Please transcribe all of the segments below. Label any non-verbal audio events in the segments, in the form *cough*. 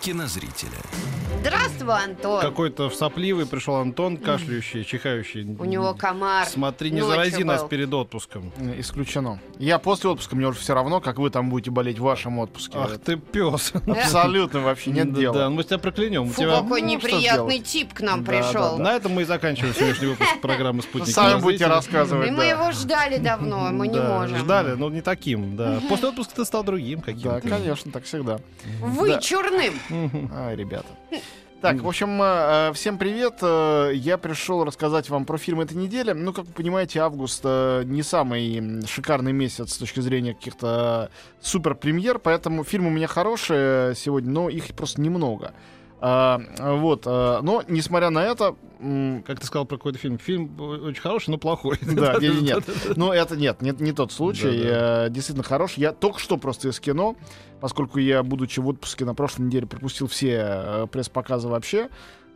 кинозрителя. Здравствуй, Антон. Какой-то сопливый пришел Антон, кашляющий, чихающий. У него комар. Смотри, не Ночью зарази нас был. перед отпуском. Э, Исключено. Я после отпуска, мне уже все равно, как вы там будете болеть в вашем отпуске. Ах ты пес. *laughs* Абсолютно вообще нет дела. Да, мы тебя проклянем. Фу, какой ну, неприятный тип к нам пришел. На этом мы и заканчиваем сегодняшний выпуск программы «Спутник». Сами будете кинозрителя». рассказывать. И мы его ждали давно, мы не можем. Ждали, но не таким, да. После отпуска ты стал другим каким-то. Да, конечно, так всегда. Вычурным. Ай, ребята. *laughs* Так, в общем, э, э, всем привет. Э, Я пришел рассказать вам про фильм этой недели. Ну, как вы понимаете, август не самый шикарный месяц с точки зрения каких-то супер премьер, поэтому фильмы у меня хорошие сегодня, но их просто немного. А, Вот, э, но несмотря на это, Как ты сказал про какой-то фильм? Фильм очень хороший, но плохой. *laughs* Да, *laughs* нет, нет. Ну, это нет, не, не тот случай. Да-да. э, Действительно хороший. Я только что просто из кино, поскольку я, будучи в отпуске на прошлой неделе, пропустил все э, пресс-показы вообще.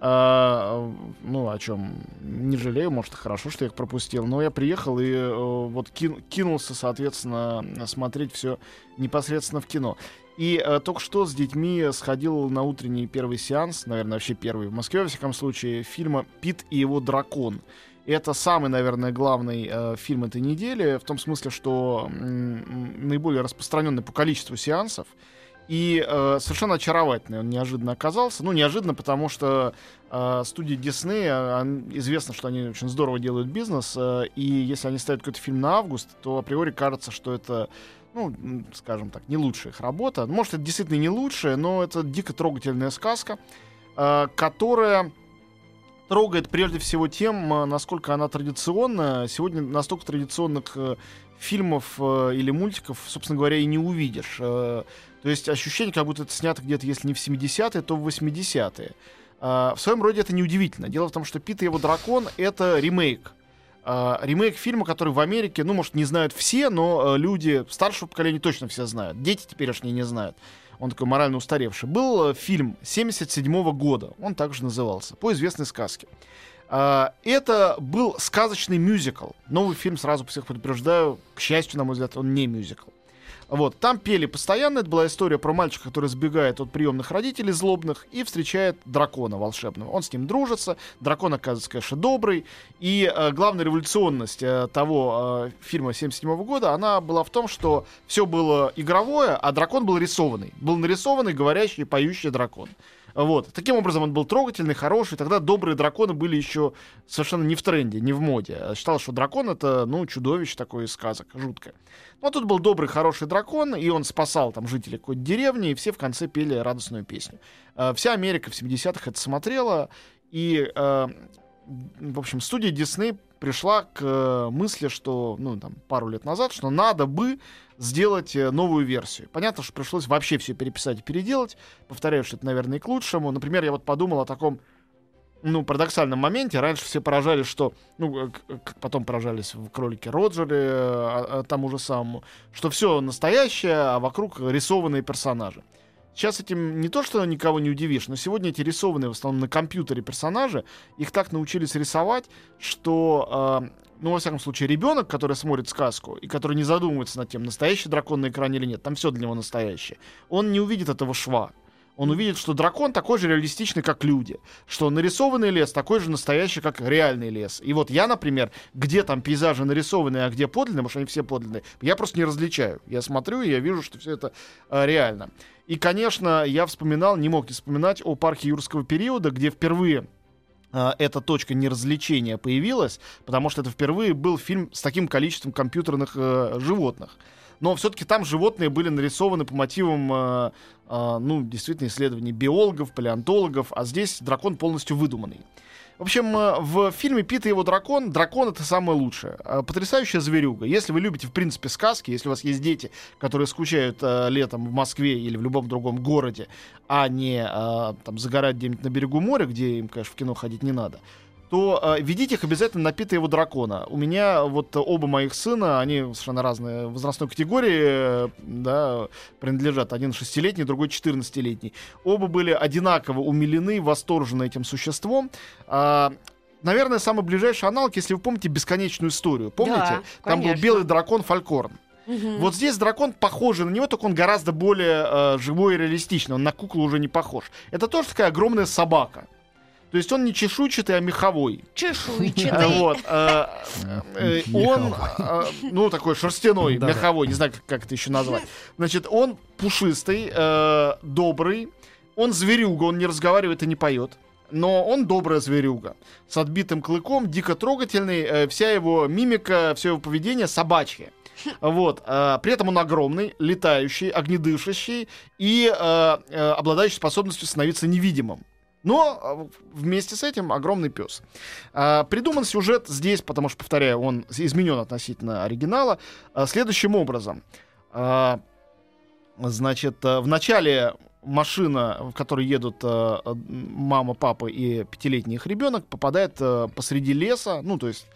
А, ну, о чем не жалею, может, хорошо, что я их пропустил. Но я приехал и э, вот кин- кинулся, соответственно, смотреть все непосредственно в кино. И э, только что с детьми сходил на утренний первый сеанс, наверное, вообще первый в Москве, во всяком случае, фильма «Пит и его дракон». Это самый, наверное, главный э, фильм этой недели, в том смысле, что м, наиболее распространенный по количеству сеансов. И э, совершенно очаровательный он неожиданно оказался. Ну, неожиданно, потому что э, студии Disney, э, он- известно, что они очень здорово делают бизнес, э, и если они ставят какой-то фильм на август, то априори кажется, что это ну, скажем так, не лучшая их работа. Может, это действительно не лучшая, но это дико трогательная сказка, э, которая трогает прежде всего тем, э, насколько она традиционна. Сегодня настолько традиционных фильмов э, или мультиков, собственно говоря, и не увидишь. Э, То есть ощущение, как будто это снято где-то, если не в 70-е, то в 80-е. А, В своем роде это неудивительно. Дело в том, что Пит и его дракон — это ремейк. А, Ремейк фильма, который в Америке, ну, может, не знают все, но э, люди старшего поколения точно все знают. Дети теперешние не знают. Он такой морально устаревший. Был э, фильм 77 года. Он также назывался. По известной сказке. А, Это был сказочный мюзикл. Новый фильм, сразу всех предупреждаю, к счастью, на мой взгляд, он не мюзикл. Вот, там пели постоянно, это была история про мальчика, который сбегает от приемных родителей злобных и встречает дракона волшебного. Он с ним дружится, дракон оказывается, конечно, добрый, и э, главная революционность э, того э, фильма 77 года, она была в том, что все было игровое, а дракон был рисованный. Был нарисованный, говорящий, поющий дракон. Вот. Таким образом, он был трогательный, хороший. Тогда добрые драконы были еще совершенно не в тренде, не в моде. Считалось, что дракон это, ну, чудовище такое из сказок, жуткое. А тут был добрый, хороший дракон, и он спасал там жителей какой-то деревни, и все в конце пели радостную песню. Э, Вся Америка в 70-х это смотрела, и, э, в общем, студия Disney пришла к э, мысли, что, ну, там, пару лет назад, что надо бы сделать э, новую версию. Понятно, что пришлось вообще все переписать и переделать. Повторяю, что это, наверное, и к лучшему. Например, я вот подумал о таком ну, парадоксальном моменте. Раньше все поражались, что, ну, э, как потом поражались в кролике Роджере, э, а- а тому же самому, что все настоящее, а вокруг рисованные персонажи. Сейчас этим не то, что никого не удивишь, но сегодня эти рисованные в основном на компьютере персонажи, их так научились рисовать, что, э, ну, во всяком случае, ребенок, который смотрит сказку и который не задумывается над тем, настоящий дракон на экране или нет, там все для него настоящее, он не увидит этого шва. Он увидит, что дракон такой же реалистичный, как люди. Что нарисованный лес такой же настоящий, как реальный лес. И вот я, например, где там пейзажи нарисованные, а где подлинные, потому что они все подлинные, я просто не различаю. Я смотрю, и я вижу, что все это э, реально. И, конечно, я вспоминал, не мог не вспоминать о парке юрского периода, где впервые а, эта точка неразвлечения появилась, потому что это впервые был фильм с таким количеством компьютерных э, животных. Но все-таки там животные были нарисованы по мотивам, э, э, ну, действительно, исследований биологов, палеонтологов, а здесь дракон полностью выдуманный. В общем, э, в фильме «Пит и его дракон» дракон — это самое лучшее. Э, Потрясающая зверюга. Если вы любите, в принципе, сказки, если у вас есть дети, которые скучают э, летом в Москве или в любом другом городе, а не э, там загорать где-нибудь на берегу моря, где им, конечно, в кино ходить не надо, то э, ведите их обязательно на пита его дракона. У меня вот оба моих сына, они совершенно разные возрастной категории, э, да, принадлежат. Один шестилетний, другой 14-летний. Оба были одинаково умилены, восторжены этим существом. А, Наверное, самый ближайший аналог, если вы помните бесконечную историю. Помните? Да, Там был белый дракон Фалькорн. Мгм. Вот здесь дракон похожий на него, только он гораздо более э, живой и реалистичный. Он на куклу уже не похож. Это тоже такая огромная собака. То есть он не чешуйчатый, а меховой. Чешуйчатый. *laughs* Вот. э, э, Он, э, ну, такой шерстяной, меховой, не знаю, как- это еще назвать. Значит, он пушистый, добрый, он зверюга, он не разговаривает и не поет. Но он добрая зверюга. С отбитым клыком, дико трогательный. Вся его мимика, все его поведение собачье. Вот. При этом он огромный, летающий, огнедышащий и обладающий способностью становиться невидимым. Но э, вместе с этим огромный пес. А, Придуман сюжет здесь, потому что, повторяю, он изменен относительно оригинала, а, следующим образом. А, Значит, в начале машина, в которой едут мама, папа и пятилетний их ребенок, попадает посреди леса, ну, то есть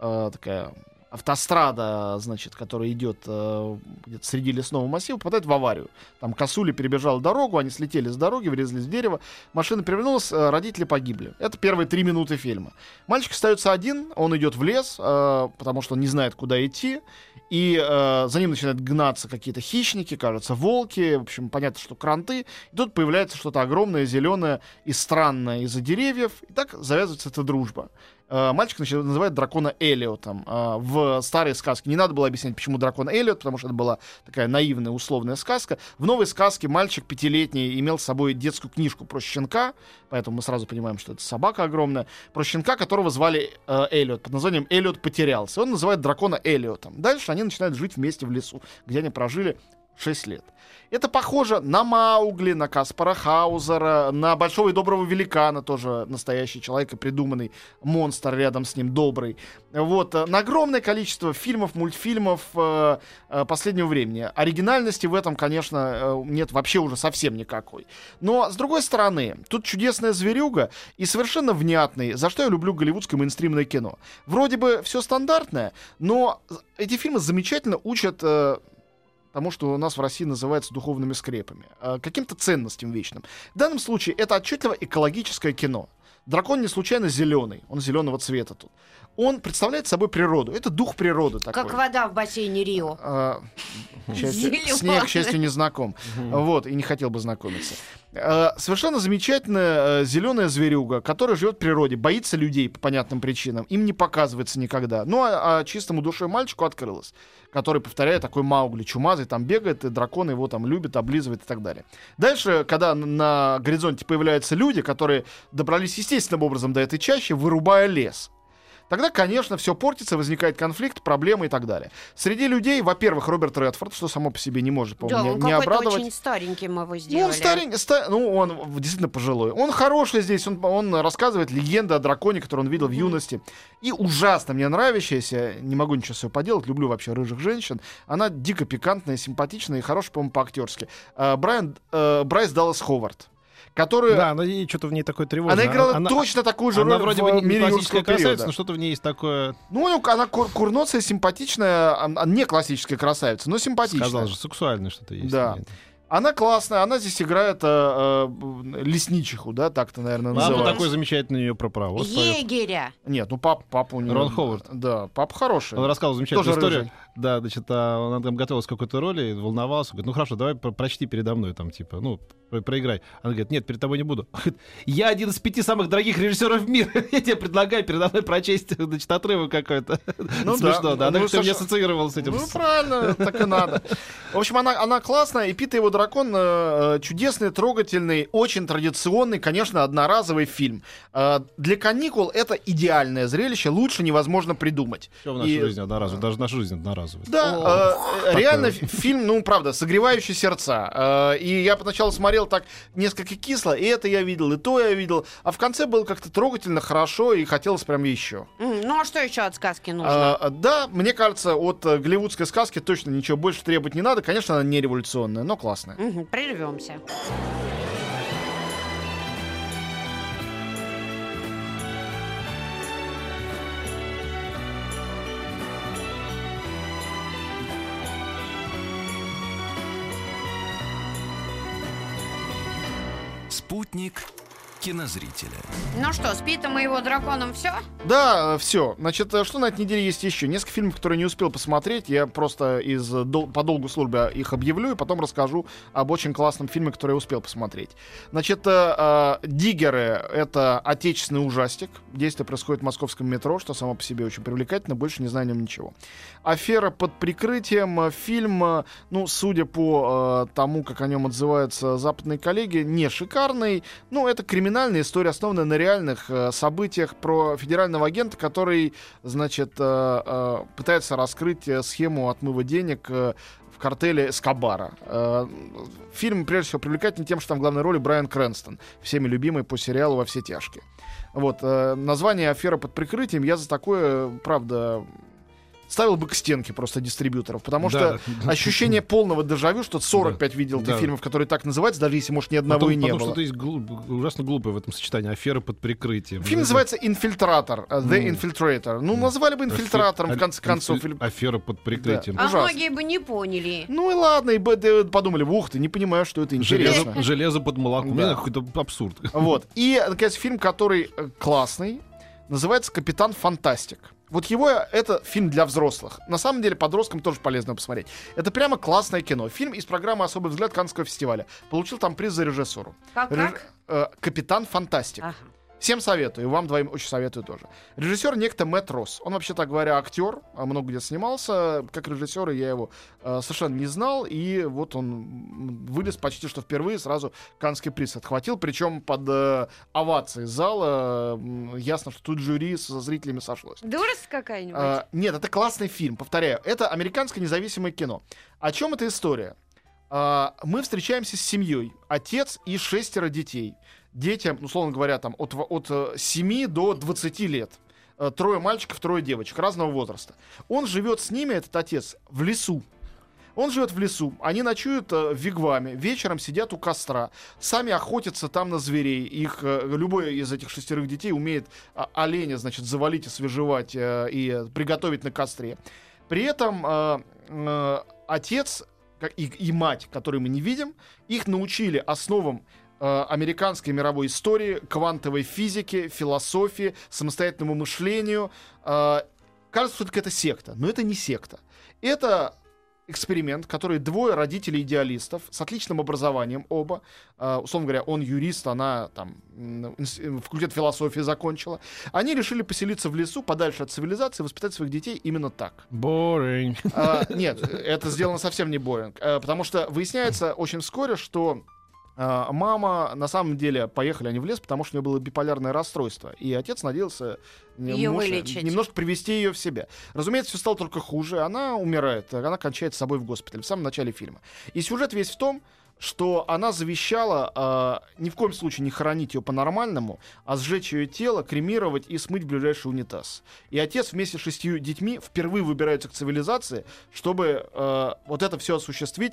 такая автострада, значит, которая идет э, среди лесного массива, попадает в аварию. Там косули перебежала дорогу, они слетели с дороги, врезались в дерево, машина перевернулась, э, родители погибли. Это первые три минуты фильма. Мальчик остается один, он идет в лес, э, потому что он не знает, куда идти, и э, за ним начинают гнаться какие-то хищники, кажется, волки, в общем, понятно, что кранты. И тут появляется что-то огромное, зеленое и странное из-за деревьев, и так завязывается эта дружба. Э, Мальчик значит, называет дракона Элиотом. Э, В старой сказке не надо было объяснять, почему дракон Элиот, потому что это была такая наивная, условная сказка. В новой сказке мальчик пятилетний имел с собой детскую книжку про щенка, поэтому мы сразу понимаем, что это собака огромная, про щенка, которого звали э, Элиот, под названием Элиот потерялся. Он называет дракона Элиотом. Дальше они начинают жить вместе в лесу, где они прожили 6 лет. Это похоже на Маугли, на Каспара Хаузера, на Большого и Доброго Великана, тоже настоящий человек и придуманный монстр рядом с ним, добрый. Вот, э, на огромное количество фильмов, мультфильмов э, э, последнего времени. Оригинальности в этом, конечно, э, нет вообще уже совсем никакой. Но, с другой стороны, тут чудесная зверюга и совершенно внятный, за что я люблю голливудское мейнстримное кино. Вроде бы все стандартное, но эти фильмы замечательно учат э, тому, что у нас в России называется духовными скрепами, э, каким-то ценностям вечным. В данном случае это отчетливо экологическое кино. Дракон не случайно зеленый, он зеленого цвета тут. Он представляет собой природу. Это дух природы такой. Как вода в бассейне Рио. А, к счастью, с ней, к счастью, не знаком. Вот, и не хотел бы знакомиться. А, Совершенно замечательная зеленая зверюга, которая живет в природе, боится людей по понятным причинам, им не показывается никогда. Ну, а, а чистому душе мальчику открылась, который, повторяю, такой Маугли чумазый, там бегает, и дракон его там любит, облизывает и так далее. Дальше, когда на горизонте появляются люди, которые добрались естественным образом до этой чащи, вырубая лес. Тогда, конечно, все портится, возникает конфликт, проблемы и так далее. Среди людей, во-первых, Роберт Редфорд, что само по себе не может, Да, по-моему, он не, не обрадовать. очень старенький мы его Ну, сделали. он старенький, ста- ну, он действительно пожилой. Он хороший здесь, он, он рассказывает легенды о драконе, которую он видел в юности. И ужасно мне нравящаяся, не могу ничего с собой поделать, люблю вообще рыжих женщин. Она дико пикантная, симпатичная и хорошая, по-моему, по-актерски. А, Брайан, э, Брайс Даллас Ховард, который... Да, но и что-то в ней такое тревожное. Она играла точно такую же она роль вроде в бы не, «Мире не классическая красавица, но что-то в ней есть такое, Ну, она кур- курноцая, симпатичная, а- не классическая красавица, но симпатичная. сказал же, сексуальное что-то есть. Да. Она классная, она здесь играет э, э, лесничиху, да, так-то, наверное, Папа называется. такой замечательный ее про право. Егеря. Нет, ну пап, папа у нее... Рон Ховард. Да, папа хороший. Он рассказывал замечательную Тоже историю. рыжий. Да, значит, а, он там готовился к какой-то роли, и волновался. Говорит, ну хорошо, давай про- прочти передо мной, там, типа, ну, проиграй. Она говорит, нет, перед тобой не буду. *laughs* Я один из пяти самых дорогих режиссеров мира. *laughs* Я тебе предлагаю передо мной прочесть, значит, отрывок какой-то. *laughs* Ну Смешно, да. да. Она Ну, как-то меня Саша- ассоциировала с этим. Ну, правильно, так и надо. В общем, она, она классная, и Пита и его дракон э, чудесный, трогательный, очень традиционный, конечно, одноразовый фильм. Э, для каникул это идеальное зрелище, лучше невозможно придумать. Все в нашей И- жизни одноразовое. Даже наша жизнь одноразовая. Да, э, реально фи- фильм, ну, правда, согревающий сердца. Э, и я поначалу смотрел так несколько кисло, и это я видел, и то я видел. А в конце было как-то трогательно, хорошо, и хотелось прям еще. Ну а что еще от сказки нужно? А, да, мне кажется, от э, голливудской сказки точно ничего больше требовать не надо. Конечно, она не революционная, но классная. Мгм, Прервемся. Спутник кинозрителя. Ну что, спит моего драконом все? Да, все. Значит, э, что на этой неделе есть еще? Несколько фильмов, которые не успел посмотреть. Я просто из дол- по долгу службы их объявлю и потом расскажу об очень классном фильме, который я успел посмотреть. Значит, э, э, «Диггеры» — это отечественный ужастик. Действие происходит в московском метро, что само по себе очень привлекательно. Больше не знаю о нем ничего. «Афера под прикрытием». Фильм, э, ну, судя по э, тому, как о нем отзываются западные коллеги, не шикарный. Ну, это криминальная история, основанная на реальных э, событиях про федерального агента, который, значит, э, э, пытается раскрыть э, схему отмыва денег э, в картеле Эскобара. Э, Фильм, прежде всего, привлекательный тем, что там в главной роли Брайан Крэнстон, всеми любимый по сериалу «Во все тяжкие». Вот, э, название «Афера под прикрытием» я за такое, правда, ставил бы к стенке просто дистрибьюторов, потому Да. что ощущение *laughs* полного дежавю, что 45 видел ты Да. фильмов, которые так называются, даже если, может, ни одного Потом, и не потом было. что-то есть глуп- ужасно глупое в этом сочетании. Афера под прикрытием. Фильм называется «Инфильтратор», э, «The Infiltrator». Ну, назвали бы «Инфильтратором», в конце концов. или- Афера под прикрытием. А Ужасно. многие бы не поняли. Ну и ладно, и б- д- подумали, ух ты, не понимаю, что это интересно. Железо, железо под молоком. Да. Да. Какой-то абсурд. Вот. И, наконец, фильм, который э, классный, называется «Капитан Фантастик». Вот его это фильм для взрослых. На самом деле подросткам тоже полезно посмотреть. Это прямо классное кино. Фильм из программы «Особый взгляд» Каннского фестиваля. Получил там приз за режиссуру. Как, Реж- как? э, Капитан Фантастик. Ага. Всем советую, вам двоим очень советую тоже. Режиссер некто Мэтт Росс. Он, вообще так говоря, актер, а много где снимался. Как режиссер я его э, совершенно не знал, и вот он вылез почти что впервые, сразу Канский приз отхватил, причем под э, овации зала. М, ясно, что тут жюри со зрителями сошлось. Дурость какая-нибудь? А, нет, это классный фильм, повторяю. Это американское независимое кино. О чем эта история? А, мы встречаемся с семьей. Отец и шестеро детей. Детям, ну, условно говоря, там от, от э, 7 до 20 лет. Э, Трое мальчиков, трое девочек разного возраста. Он живет с ними, этот отец, в лесу. Он живет в лесу, они ночуют э, в вигваме, вечером сидят у костра, сами охотятся там на зверей. Их э, любой из этих шестерых детей умеет а, оленя, значит, завалить, освежевать э, и э, приготовить на костре. При этом э, э, отец и, и мать, которые мы не видим, их научили основам э, американской мировой истории, квантовой физики, философии, самостоятельному мышлению. Э, кажется, что это секта, но это не секта. Это эксперимент, который двое родителей-идеалистов с отличным образованием оба, э, условно говоря, он юрист, она там э, факультет философии закончила, они решили поселиться в лесу подальше от цивилизации, воспитать своих детей именно так. Boring. А, нет, это сделано совсем не а, Потому что выясняется очень вскоре, что мама, на самом деле, поехали они в лес, потому что у нее было биполярное расстройство. И отец надеялся Её немножко- вылечить. немножко привести ее в себя. Разумеется, все стало только хуже. Она умирает, она кончает с собой в госпитале в самом начале фильма. И сюжет весь в том, что она завещала а, ни в коем случае не хоронить ее по-нормальному, а сжечь ее тело, кремировать и смыть в ближайший унитаз. И отец вместе с шестью детьми впервые выбираются к цивилизации, чтобы а, вот это все осуществить.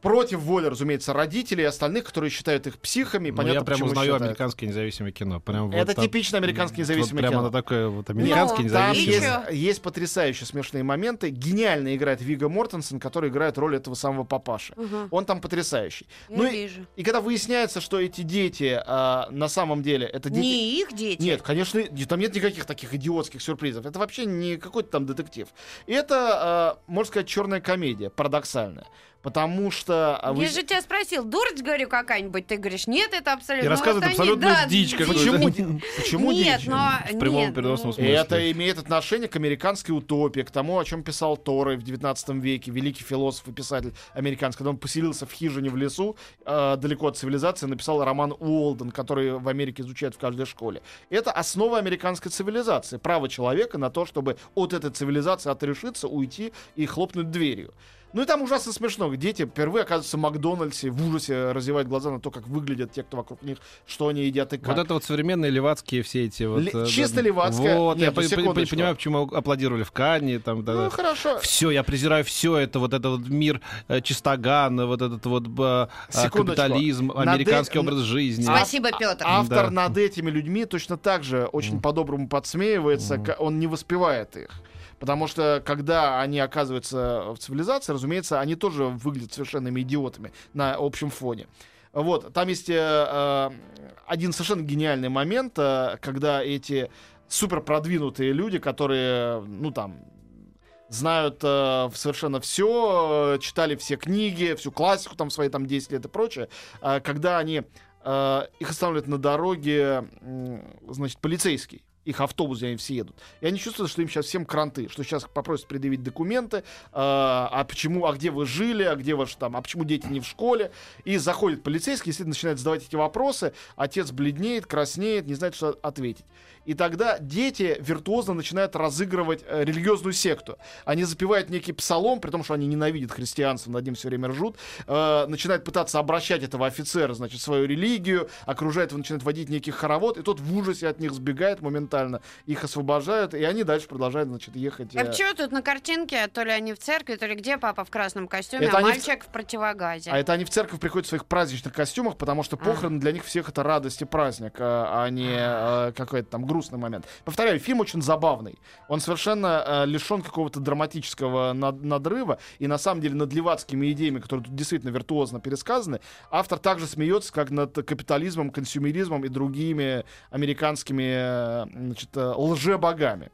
Против воли, разумеется, родителей и остальных, которые считают их психами. Ну, Понятно, я прям узнаю считают. американское независимое кино. Прям Это вот там- типично американское независимое вот прям кино. оно такое вот американское Ну, Там И независимое. есть, чё? есть потрясающие смешные моменты. Гениально играет Вига Мортенсен, который играет роль этого самого папаши. Мгм. Он там потрясающий. Я ну и- вижу. И когда выясняется, что эти дети а, на самом деле это дети. Не их дети. Нет, конечно, и- там нет никаких таких идиотских сюрпризов. Это вообще не какой-то там детектив. И это, а, можно сказать, черная комедия, парадоксальная. Потому что... а, вы- Я же тебя спросил, дурость, говорю, какая-нибудь? Ты говоришь, нет, это абсолютно... И рассказывает Вот они, абсолютную да, дичь. Почему, почему Нет, дичь? но... В прямом нет, переносном ну, смысле. Это имеет отношение к американской утопии, к тому, о чем писал Торрey в 19 веке, великий философ и писатель американский. Когда он поселился в хижине в лесу, э, далеко от цивилизации, написал роман Уолден, который в Америке изучают в каждой школе. Это основа американской цивилизации. Право человека на то, чтобы от этой цивилизации отрешиться, уйти и хлопнуть дверью. Ну и там ужасно смешно. Дети впервые оказываются в Макдональдсе, в ужасе разевают глаза на то, как выглядят те, кто вокруг них, что они едят и как. Вот это вот современные левацкие все эти вот... Ли- э, чисто да, левацкая- Вот, я Нет, ну, по- по- секундочку. понимаю, почему аплодировали в Канне, там, да, Ну да. хорошо. Все, я презираю все это, вот этот вот мир э, чистоган, вот этот вот э, э, капитализм, Над американский э- образ жизни. Спасибо, Петр. Автор Да. над этими людьми точно так же очень по-доброму подсмеивается, ка- он не воспевает их. Потому что, когда они оказываются в цивилизации, разумеется, они тоже выглядят совершенными идиотами на общем фоне. Вот, там есть э, э, один совершенно гениальный момент, э, когда эти супер продвинутые люди, которые, ну там, знают э, совершенно все, э, читали все книги, всю классику там свои там 10 лет и прочее, э, когда они э, их останавливают на дороге, м, значит, полицейский. Их автобус, они все едут. И они чувствуют, что им сейчас всем кранты, что сейчас попросят предъявить документы, э, а почему, а где вы жили, а где ваши там, а почему дети не в школе. И заходит полицейский, естественно, начинает задавать эти вопросы, отец бледнеет, краснеет, не знает, что ответить. И тогда дети виртуозно начинают разыгрывать э, религиозную секту. Они запевают некий псалом, при том, что они ненавидят христианство, над ним все время ржут, э, начинают пытаться обращать этого офицера, значит, свою религию, окружает его, начинает водить некий хоровод, и тот в ужасе от них сбегает моментально, их освобождают, и они дальше продолжают, значит, ехать. А э, почему тут на картинке, то ли они в церкви, то ли где папа в красном костюме, Это а они в- мальчик в противогазе? А это они в церковь приходят в своих праздничных костюмах, потому что похороны для них всех это радость и праздник, а а не э, какой-то там грустный момент. Повторяю, фильм очень забавный. Он совершенно э, лишен какого-то драматического над- надрыва, и на самом деле над левацкими идеями, которые тут действительно виртуозно пересказаны, автор также смеется, как над капитализмом, консюмеризмом и другими американскими э, значит, э, лжебогами.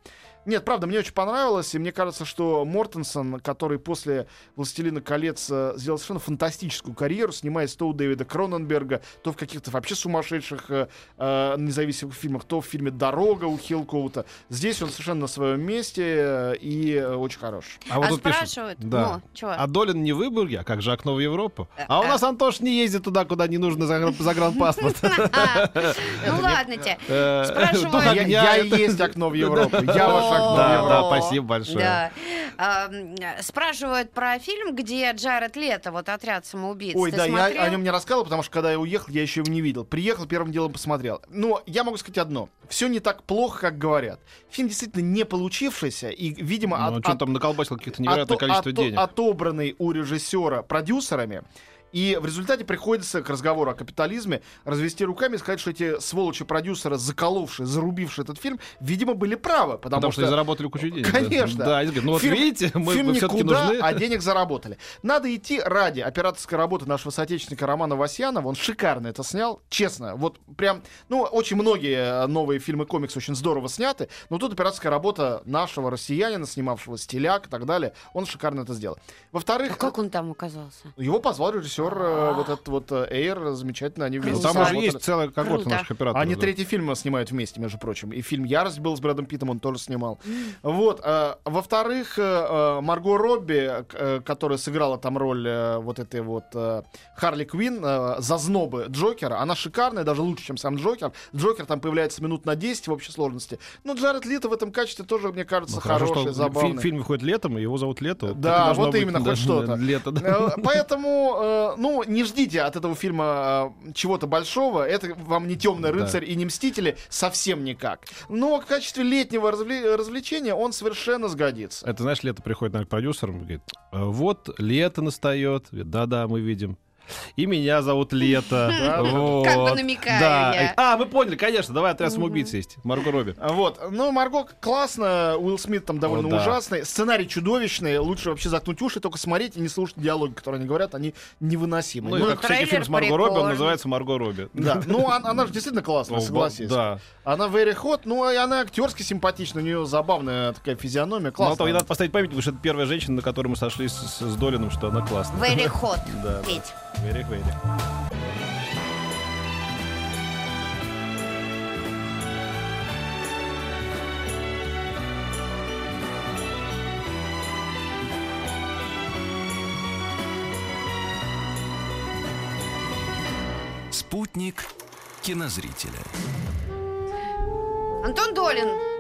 Нет, правда, мне очень понравилось, и мне кажется, что Мортенсон, который после «Властелина колец» э, сделал совершенно фантастическую карьеру, снимаясь то у Дэвида Кроненберга, то в каких-то вообще сумасшедших э, э, независимых фильмах, то в фильме «Дорога» у Хилкоута. Здесь он совершенно на своем месте э, и очень хорош. А вот А тут пишут, спрашивают, да. ну, чё? А Долин не в Выборге, а как же окно в Европу? А у э. нас Антош не ездит туда, куда не нужно загран- загранпаспорт. *laughs* Ну ладно тебе. Спрашиваю. Я, есть окно в Европу. Я ваше окно Да, да, спасибо большое. Да. А, Спрашивают про фильм, где Джаред Лето, вот «Отряд самоубийц». Ой, Ты да, я смотрел? о нем не рассказывал, потому что когда я уехал, я еще его не видел. Приехал, первым делом посмотрел. Но я могу сказать одно. Все не так плохо, как говорят. Фильм действительно не получившийся, и, видимо, Ну, от- он что от- там наколбасил каких-то невероятное ото- количество ото- денег. отобранный у режиссера продюсерами. И в результате приходится к разговору о капитализме развести руками и сказать, что эти сволочи-продюсеры, заколовшие, зарубившие этот фильм, видимо, были правы. Потому, Потому что и заработали кучу денег. да. Конечно. Да, они говорят, ну вот Фильм- видите, мы, фильм мы все-таки никуда, нужны. а денег заработали. Надо идти ради операторской работы нашего соотечественника Романа Васьянова. Он шикарно это снял, честно. Вот прям, ну, очень многие э, новые фильмы комиксы очень здорово сняты, но тут операторская работа нашего россиянина, снимавшего «Стиляк» и так далее, он шикарно это сделал. Во-вторых, А как он там оказался? его позвал режиссер э, вот этот вот э, Эйр, замечательно, они Ну, вместе там уже есть целая когорта наших операторов. Они третий фильм снимают вместе, между прочим. И фильм «Ярость» был с Брэдом Питтом, он тоже снимал. Вот. э, Во-вторых, э, э, Марго Робби, э, которая сыграла там роль э, вот этой вот э, Харли Квин, э, зазнобы Джокера, она шикарная, даже лучше, чем сам Джокер. Джокер там появляется минут на 10 в общей сложности. Но Джаред Лито в этом качестве тоже, мне кажется, Ну, хороший, забавный. фильм, фильм выходит летом, и его зовут Лето. Да, вот именно, хоть что-то. Лето, да. Э, Поэтому, э, ну, не ждите от этого фильма э, чего-то большого. Это вам не темный Да. рыцарь и не мстители совсем никак. Но в качестве летнего развле- развлечения он совершенно сгодится. Это, знаешь, лето приходит, наверное, к продюсерам и говорит, «Э, вот лето настает. Да-да, мы видим. И меня зовут Лето. *laughs* Вот. Как бы намекаю Да. я. А, мы поняли, конечно. Давай отряд самоубийц есть. Марго Робби. А Вот. Ну, Марго классно, Уилл Смит там довольно О, да. ужасный. Сценарий чудовищный. Лучше вообще заткнуть уши, только смотреть и не слушать диалоги, которые они говорят. Они невыносимы. Ну, и Ну, как всякий фильм с Марго Робби, он называется Марго Робби. Да, *laughs* ну он- она же действительно классная, согласись. Да. Она very hot, ну и она актерски симпатична, у нее забавная такая физиономия, классно. того, ей надо поставить памятник, потому что это первая женщина, на которой мы сошлись с, с Долином, что она классная. Very *laughs* hot, Да. Петь. Very, very. Спутник кинозрителя. Антон Долин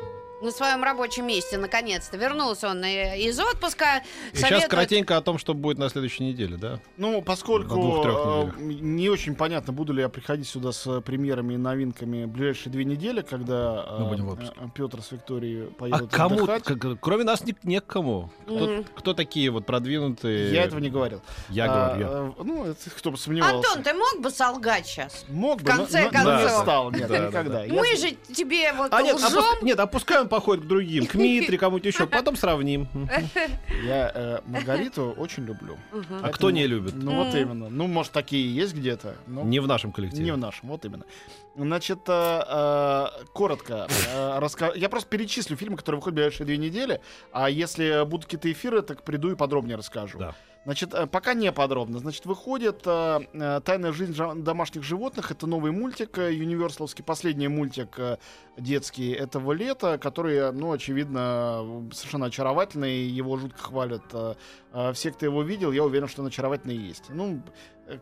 на своем рабочем месте, наконец-то. Вернулся он э, из отпуска. И сейчас Советует- коротенько о том, что будет на следующей неделе, да? Ну, поскольку двух-трех э, не очень понятно, буду ли я приходить сюда с э, премьерами и новинками в ближайшие две недели, когда в отпуске. Петр с Викторией А поедут кому? отдыхать. Как- кроме нас не, некому. Кто, Мгм. кто такие вот продвинутые? Я этого не говорил. Я А, говорю. э, ну, это кто бы сомневался. Антон, ты мог бы солгать сейчас? Мог в бы, но- конце но, но не концов. стал. Нет, Да, да, никогда. Я- Мы же тебе вот А нет, лжем. нет, опускаем походит к другим, к *laughs* Митре, кому-то еще, потом сравним. *laughs* Я э, Маргариту очень люблю. А кто не любит? Ну вот именно. Ну, может, такие есть где-то. но Не в нашем Не коллективе. в нашем, вот именно. Значит, э, э, коротко. э, Я просто перечислю фильмы, которые выходят в ближайшие две недели. А если будут какие-то эфиры, так приду и подробнее расскажу. Да. Значит, э, пока не подробно. Значит, выходит э, э, «Тайная жизнь домашних животных». Это новый мультик, юниверсаловский, последний мультик детский этого лета, который, ну, очевидно, совершенно очаровательный. Его жутко хвалят. Все, кто его видел, я уверен, что он очаровательный и есть. Ну,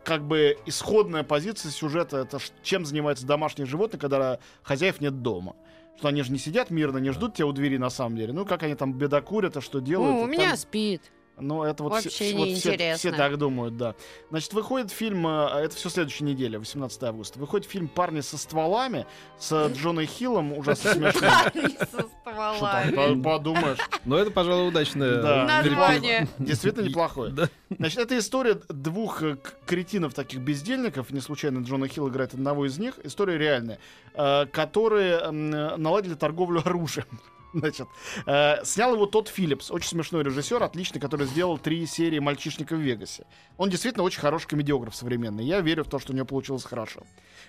как бы исходная позиция сюжета это чем занимаются домашние животные, когда хозяев нет дома. Что они же не сидят мирно, не ждут тебя у двери на самом деле. Ну, как они там бедокурят, а что делают. Ну, у меня там- спит. Ну, это вот, Вообще все, вот все, все так думают, да. Значит, выходит фильм, э, это все следующая неделя, 18 августа. Выходит фильм «Парни со стволами» с Джоной Хиллом, ужасно *laughs* смешно. Не со стволами. по- подумаешь. Но это, пожалуй, удачное Да. Название. Действительно неплохое. Значит, это история двух э, кретинов, таких бездельников, не случайно Джона Хилл играет одного из них, история реальная, э, которые наладили торговлю оружием. *laughs* Значит, э, снял его тот Филлипс, очень смешной режиссер, отличный, который сделал три серии «Мальчишника в Вегасе». Он действительно очень хороший комедиограф современный. Я верю в то, что у него получилось хорошо.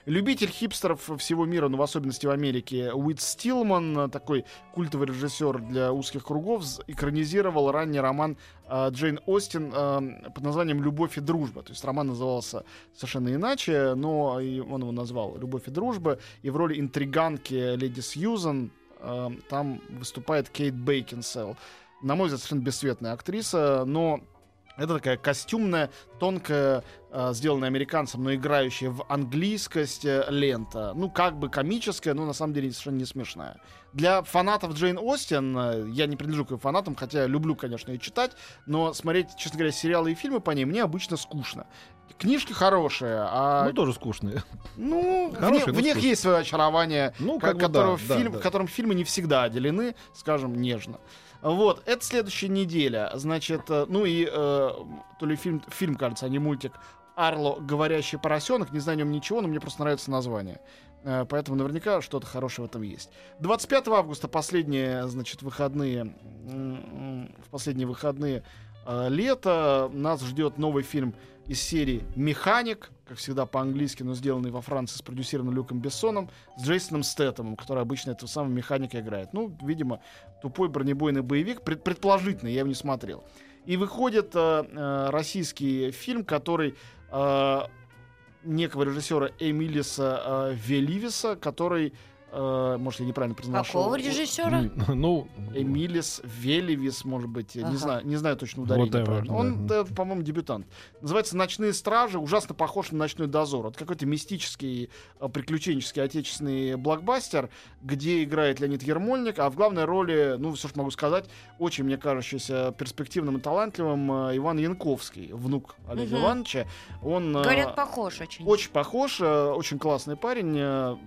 Любитель хипстеров всего мира, но в особенности в Америке, Уит Стилман, такой культовый режиссер для узких кругов, экранизировал ранний роман э, Джейн Остин э, под названием «Любовь и дружба». То есть роман назывался совершенно иначе, но он его назвал «Любовь и дружба». И в роли интриганки леди Сьюзан э, там выступает Кейт Бейкинсел. На мой взгляд, совершенно бесцветная актриса, но это такая костюмная, тонкая, э, сделанная американцем, но играющая в английскость э, лента. Ну, как бы комическая, но на самом деле совершенно не смешная. Для фанатов Джейн Остин, э, я не принадлежу к ее фанатам, хотя люблю, конечно, ее читать, но смотреть, честно говоря, сериалы и фильмы по ней мне обычно скучно. Книжки хорошие, а Ну, тоже скучные. ну, в, Хорошие, них- но в них есть свое очарование, Ну, как которого да, да, фильм, да. которым фильмы не всегда отделены, скажем, нежно. Вот, это следующая неделя. Значит, э, ну и э, то ли фильм, фильм, кажется, а не мультик Арло Говорящий поросенок. Не знаю о нем ничего, но мне просто нравится название. Э, Поэтому наверняка что-то хорошее в этом есть. 25 августа последние, значит, выходные, в последние выходные э, лета нас ждет новый фильм из серии «Механик», как всегда по-английски, но сделанный во Франции, спродюсированный Люком Бессоном, с Джейсоном Стэттемом, который обычно этого самого механика играет. Ну, видимо, тупой бронебойный боевик, пред- предположительно, я его не смотрел. И выходит э, э, российский фильм, который э, некого режиссера Эмилиса э, Веливиса, который, э, может, я неправильно произношу. Какого режиссера? Ну, Эмилис Веливис, может быть, я не Ага. знаю, не знаю точно ударение. Whatever, правильно. Он, да. да, по-моему, дебютант. Называется «Ночные стражи», ужасно похож на «Ночной дозор». Это какой-то мистический, э, приключенческий отечественный блокбастер, где играет Леонид Ермольник, а в главной роли, ну, все, что могу сказать, очень, мне кажущийся перспективным и талантливым э, Иван Янковский, внук Олега Мгм. Ивановича. Он, Говорят, похож очень. очень похож, очень классный парень.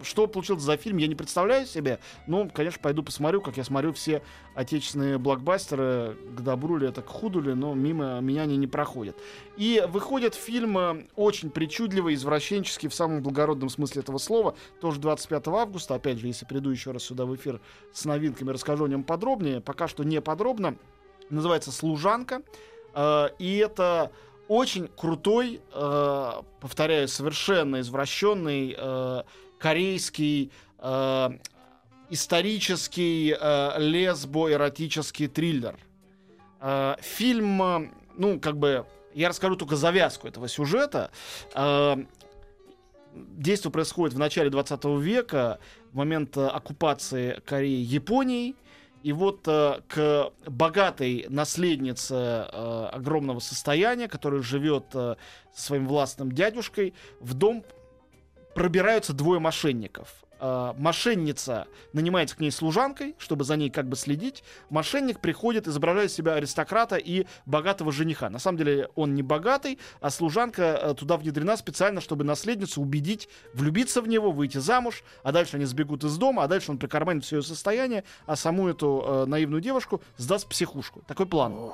Что получился за фильм, я не представляю себе. Ну, конечно, пойду посмотрю, как я смотрю все отечественные блокбастеры. К добру ли это, к худу ли, но мимо меня они не проходят. И выходит фильм э, очень причудливый, извращенческий в самом благородном смысле этого слова. Тоже 25 августа. Опять же, если приду еще раз сюда в эфир с новинками, расскажу о нем подробнее. Пока что не подробно. Называется «Служанка». Э, И это очень крутой, э, повторяю, совершенно извращенный э, корейский э, исторический э, лесбо-эротический триллер. Э, фильм, э, ну, как бы, я расскажу только завязку этого сюжета. Э, Действие происходит в начале 20 века, в момент э, оккупации Кореи Японией. И вот э, к богатой наследнице э, огромного состояния, которая живет э, со своим властным дядюшкой, в дом пробираются двое мошенников. Э, мошенница нанимается к ней служанкой, чтобы за ней как бы следить. Мошенник приходит, изображая из себя аристократа и богатого жениха. На самом деле он не богатый, а служанка э, туда внедрена специально, чтобы наследницу убедить влюбиться в него, выйти замуж, а дальше они сбегут из дома, а дальше он прикарманит все ее состояние, а саму эту э, наивную девушку сдаст в психушку. Такой план.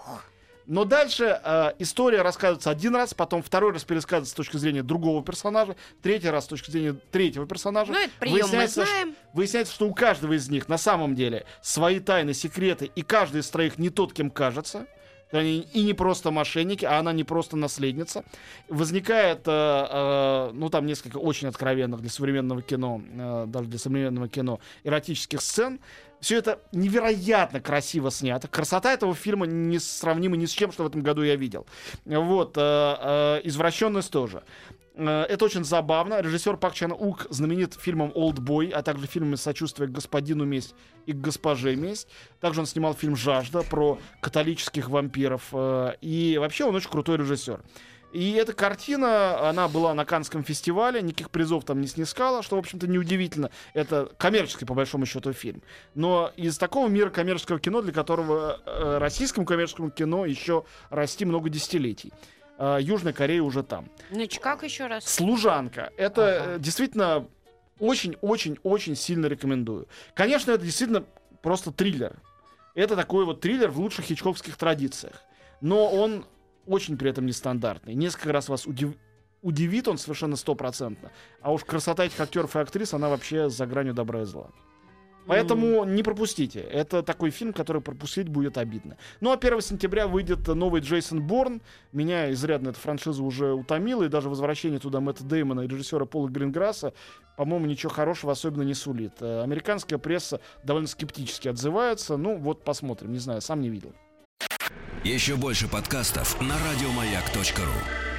Но дальше э, история рассказывается один раз, потом второй раз пересказывается с точки зрения другого персонажа, третий раз с точки зрения третьего персонажа. Ну, это прием мы Выясняется, знаем. Выясняется, что у каждого из них на самом деле свои тайны, секреты, и каждый из троих не тот, кем кажется. Они и не просто мошенники, а она не просто наследница. Возникает, э, э, ну там несколько очень откровенных для современного кино, э, даже для современного кино, эротических сцен. Все это невероятно красиво снято. Красота этого фильма не сравнима ни с чем, что в этом году я видел. Вот, э, э, извращенность тоже. Э, Это очень забавно. Режиссер Пак Чан Ук знаменит фильмом «Олдбой», а также фильмами «Сочувствие к господину месть» и к госпоже месть. Также он снимал фильм «Жажда» про католических вампиров. э, И вообще он очень крутой режиссер. И эта картина, она была на Канском фестивале, никаких призов там не снискала, что, в общем-то, неудивительно. Это коммерческий, по большому счету, фильм. Но из такого мира коммерческого кино, для которого э, российскому коммерческому кино еще расти много десятилетий. Э, Южная Корея уже там. Значит, как еще раз? Служанка. Это Ага. э, действительно очень-очень-очень сильно рекомендую. Конечно, это действительно просто триллер. Это такой вот триллер в лучших хичковских традициях. Но он очень при этом нестандартный. Несколько раз вас удив- удивит он совершенно стопроцентно. А уж красота этих актеров и актрис, она вообще за гранью добра и зла. Поэтому не пропустите. Это такой фильм, который пропустить будет обидно. Ну а 1 сентября выйдет новый Джейсон Борн. Меня изрядно эта франшиза уже утомила, и даже возвращение туда Мэтта Деймона и режиссера Пола Гринграсса, по-моему, ничего хорошего особенно не сулит. Э, Американская пресса довольно скептически отзывается. Ну вот посмотрим, не знаю, сам не видел. Еще больше подкастов на радиомаяк.ру.